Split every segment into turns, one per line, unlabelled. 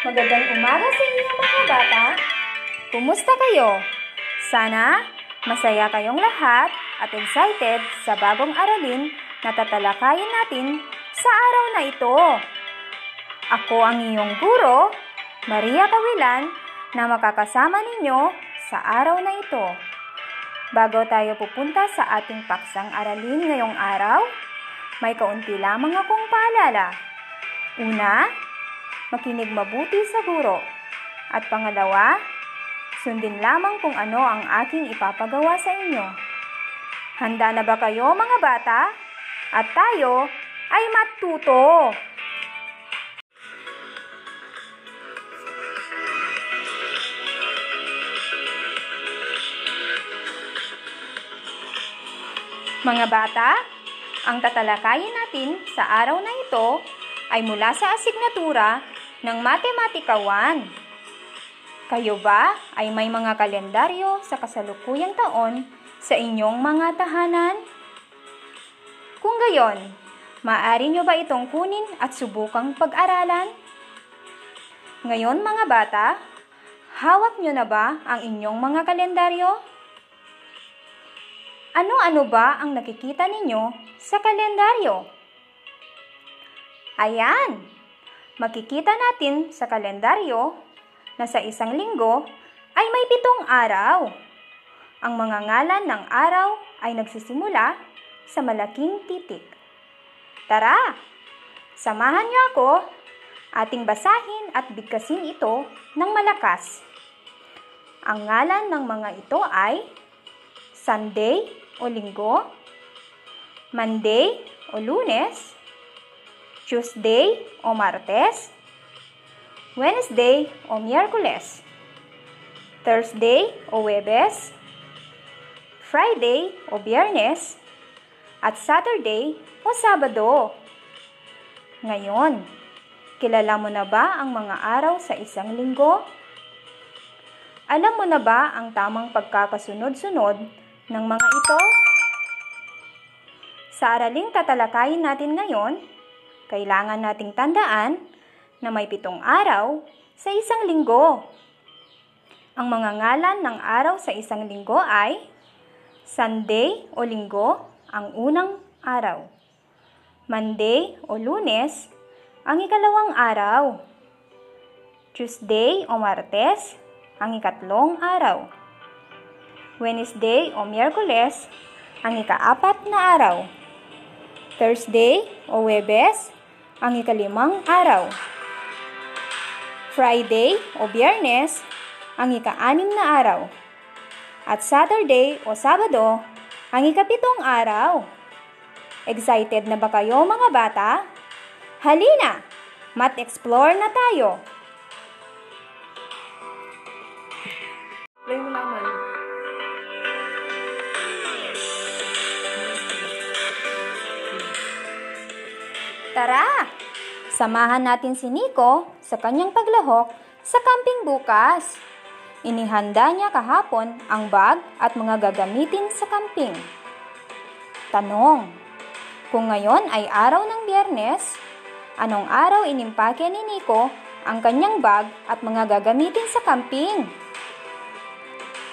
Magandang umaga sa inyo mga bata. Kumusta kayo? Sana masaya kayong lahat at excited sa bagong aralin na tatalakayin natin sa araw na ito. Ako ang iyong guro, Maria Kawilan, na makakasama ninyo sa araw na ito. Bago tayo pupunta sa ating paksang aralin ngayong araw, may kaunti lamang akong paalala. Una, makinig mabuti sa guro. At pangalawa, sundin lamang kung ano ang aking ipapagawa sa inyo. Handa na ba kayo mga bata? At tayo ay matuto! Mga bata, ang tatalakayin natin sa araw na ito ay mula sa asignatura ng Matematika 1. Kayo ba ay may mga kalendaryo sa kasalukuyang taon sa inyong mga tahanan? Kung gayon, maaari nyo ba itong kunin at subukang pag-aralan? Ngayon mga bata, hawak nyo na ba ang inyong mga kalendaryo? Ano-ano ba ang nakikita ninyo sa kalendaryo? Ayan! Makikita natin sa kalendaryo na sa isang linggo ay may pitong araw. Ang mga ngalan ng araw ay nagsisimula sa malaking titik. Tara! Samahan niyo ako ating basahin at bigkasin ito ng malakas. Ang ngalan ng mga ito ay Sunday, o linggo, Monday o lunes, Tuesday o martes, Wednesday o miyerkules, Thursday o webes, Friday o biyernes, at Saturday o Sabado. Ngayon, kilala mo na ba ang mga araw sa isang linggo? Alam mo na ba ang tamang pagkakasunod-sunod ng mga ito? Sa araling tatalakayin natin ngayon, kailangan nating tandaan na may pitong araw sa isang linggo. Ang mga ngalan ng araw sa isang linggo ay Sunday o linggo, ang unang araw. Monday o lunes, ang ikalawang araw. Tuesday o martes, ang ikatlong araw. Wednesday o Miyerkules, ang ikaapat na araw. Thursday o Webes, ang ikalimang araw. Friday o Biyernes, ang ikaanim na araw. At Saturday o Sabado, ang ikapitong araw. Excited na ba kayo mga bata? Halina! Mat-explore na tayo! Tara! Samahan natin si Nico sa kanyang paglahok sa camping bukas. Inihanda niya kahapon ang bag at mga gagamitin sa camping. Tanong, kung ngayon ay araw ng biyernes, anong araw inimpake ni Nico ang kanyang bag at mga gagamitin sa camping?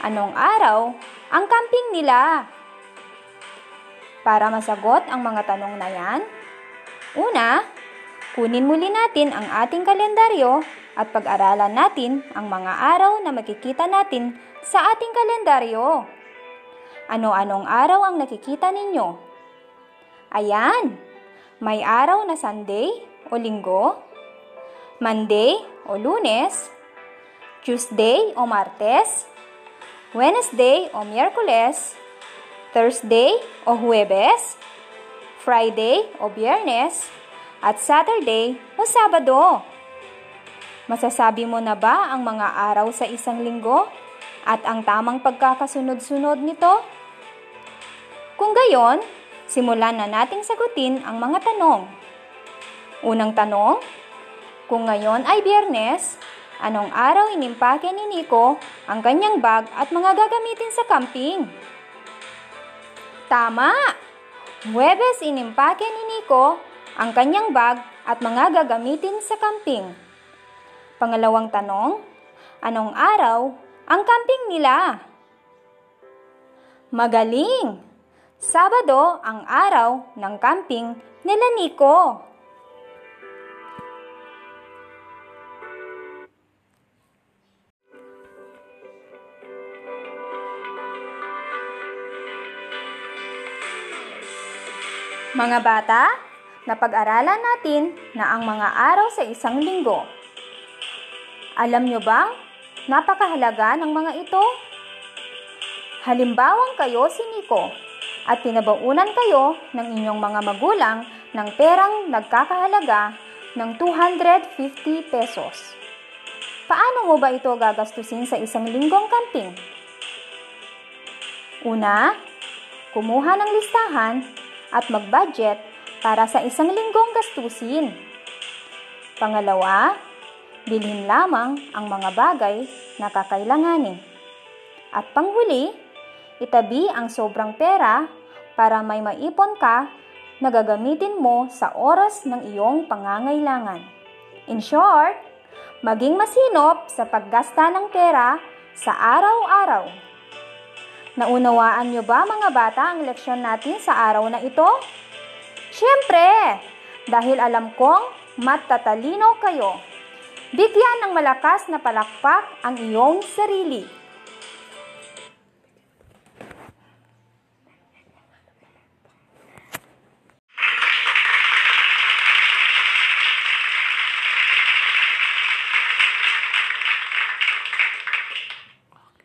Anong araw ang camping nila? Para masagot ang mga tanong na yan, Una, kunin muli natin ang ating kalendaryo at pag-aralan natin ang mga araw na makikita natin sa ating kalendaryo. Ano-anong araw ang nakikita ninyo? Ayan, may araw na Sunday o Linggo, Monday o Lunes, Tuesday o Martes, Wednesday o Miyerkules, Thursday o Huwebes, Friday o Biyernes, at Saturday o Sabado. Masasabi mo na ba ang mga araw sa isang linggo at ang tamang pagkakasunod-sunod nito? Kung gayon, simulan na nating sagutin ang mga tanong. Unang tanong, kung ngayon ay biyernes, anong araw inimpake ni Nico ang kanyang bag at mga gagamitin sa camping? Tama! Huwebes inimpake ni Nico ang kanyang bag at mga gagamitin sa camping. Pangalawang tanong, anong araw ang camping nila? Magaling! Sabado ang araw ng camping nila Nico. Mga bata, napag-aralan natin na ang mga araw sa isang linggo. Alam nyo bang napakahalaga ng mga ito? Halimbawang kayo si Nico at pinabaunan kayo ng inyong mga magulang ng perang nagkakahalaga ng 250 pesos. Paano mo ba ito gagastusin sa isang linggong camping? Una, kumuha ng listahan at mag-budget para sa isang linggong gastusin. Pangalawa, bilhin lamang ang mga bagay na kakailanganin. At panghuli, itabi ang sobrang pera para may maipon ka na gagamitin mo sa oras ng iyong pangangailangan. In short, maging masinop sa paggasta ng pera sa araw-araw. Naunawaan niyo ba mga bata ang leksyon natin sa araw na ito? Siyempre, dahil alam kong matatalino kayo. Bigyan ng malakas na palakpak ang iyong sarili.